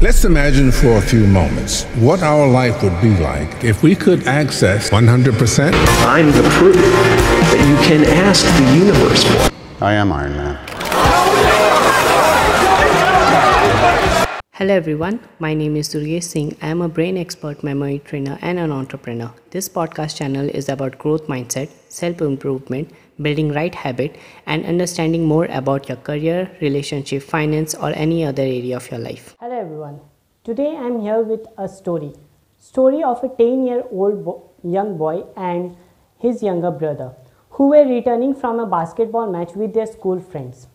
Let's imagine for a few moments what our life would be like if we could access 100%. I'm the proof that you can ask the universe for. I am Iron Man. Hello everyone, my name is Durgesh Singh. I am a brain expert, memory trainer, and an entrepreneur. This podcast channel is about growth mindset, self improvement, building right habit, and understanding more about your career, relationship, finance, or any other area of your life. Hello everyone. Today I am here with a story. Story of a 10 year old bo- young boy and his younger brother who were returning from a basketball match with their school friends.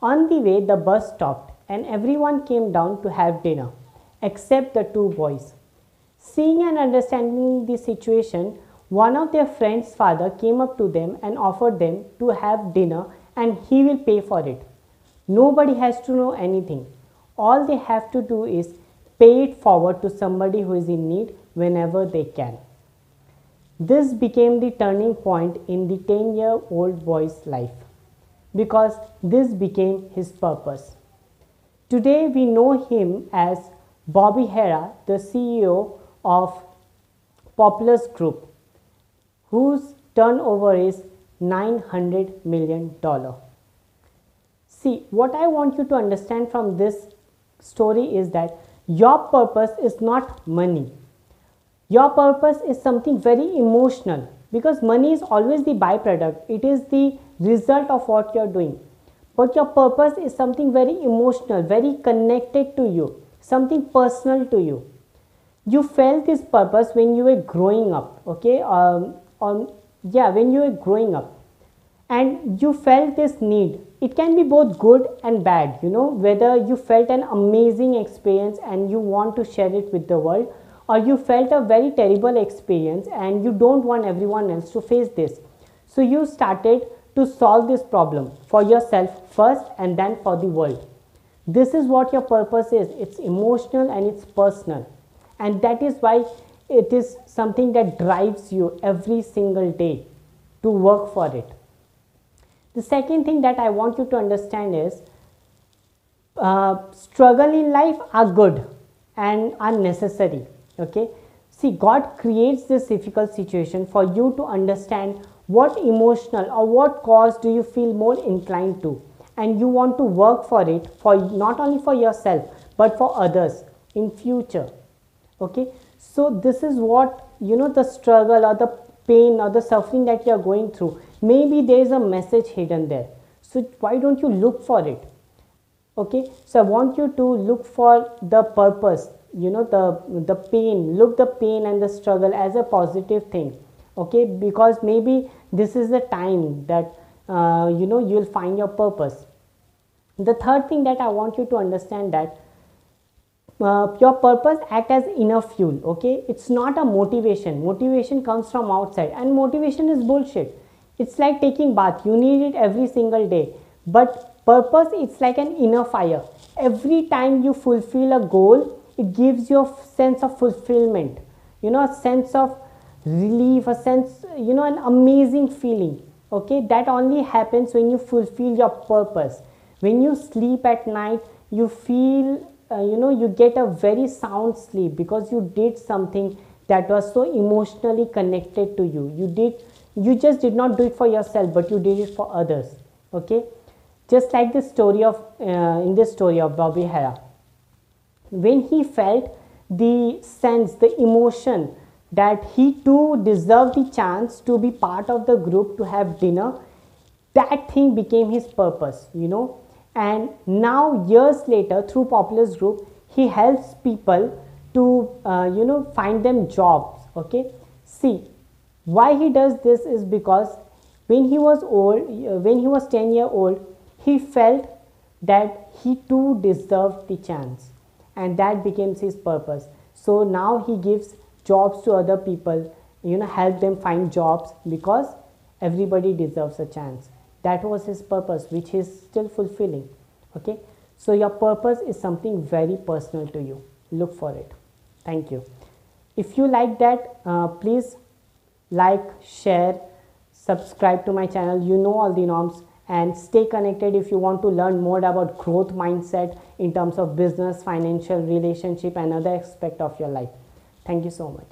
On the way, the bus stopped and everyone came down to have dinner except the two boys. Seeing and understanding the situation, one of their friends' father came up to them and offered them to have dinner and he will pay for it. Nobody has to know anything. All they have to do is pay it forward to somebody who is in need whenever they can. This became the turning point in the 10 year old boy's life because this became his purpose. Today we know him as Bobby Herrera, the CEO of Populus Group, whose turnover is $900 million. See, what I want you to understand from this story is that your purpose is not money. Your purpose is something very emotional because money is always the byproduct, it is the result of what you're doing. But your purpose is something very emotional, very connected to you, something personal to you. You felt this purpose when you were growing up, okay? Um, um, yeah, when you were growing up and you felt this need it can be both good and bad you know whether you felt an amazing experience and you want to share it with the world or you felt a very terrible experience and you don't want everyone else to face this so you started to solve this problem for yourself first and then for the world this is what your purpose is it's emotional and it's personal and that is why it is something that drives you every single day to work for it the second thing that I want you to understand is uh, struggle in life are good and are necessary. Okay. See, God creates this difficult situation for you to understand what emotional or what cause do you feel more inclined to, and you want to work for it for not only for yourself but for others in future. Okay. So this is what you know the struggle or the pain or the suffering that you are going through. Maybe there is a message hidden there. So why don't you look for it? Okay? So i want you to look for the purpose you know the the pain. Look the pain and the struggle as a positive thing. Okay? Because maybe this is the time that uh, you know you'll find your purpose. The third thing that i want you to understand that uh, your purpose act as inner fuel okay? It's not a motivation. Motivation comes from outside and motivation is bullshit. It's like taking bath. You need it every single day. But purpose it's like an inner fire. Every time you fulfill a goal it gives you a sense of fulfillment. You know a sense of relief a sense you know an amazing feeling okay? That only happens when you fulfill your purpose. When you sleep at night you feel uh, you know you get a very sound sleep because you did something that was so emotionally connected to you. You did you just did not do it for yourself but you did it for others okay? Just like the story of uh, in this story of Bobby Herrera when he felt the sense the emotion that he too deserved the chance to be part of the group to have dinner. That thing became his purpose you know. And now years later through Populus Group he helps people to uh, you know find them jobs okay? See why he does this is because when he was old uh, when he was 10 year old he felt that he too deserved the chance. And that becomes his purpose. So now he gives jobs to other people you know help them find jobs because everybody deserves a chance. That was his purpose which is still fulfilling okay? So your purpose is something very personal to you. Look for it. Thank you. If you like that uh, please like share subscribe to my channel. You know all the norms. And stay connected if you want to learn more about growth mindset in terms of business financial relationship and other aspect of your life thank you so much.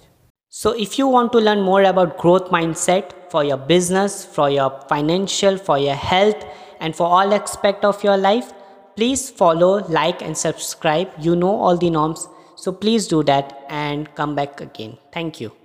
So if you want to learn more about growth mindset for your business for your financial for your health and for all aspect of your life please follow like and subscribe. You know all the norms. So please do that and come back again. Thank you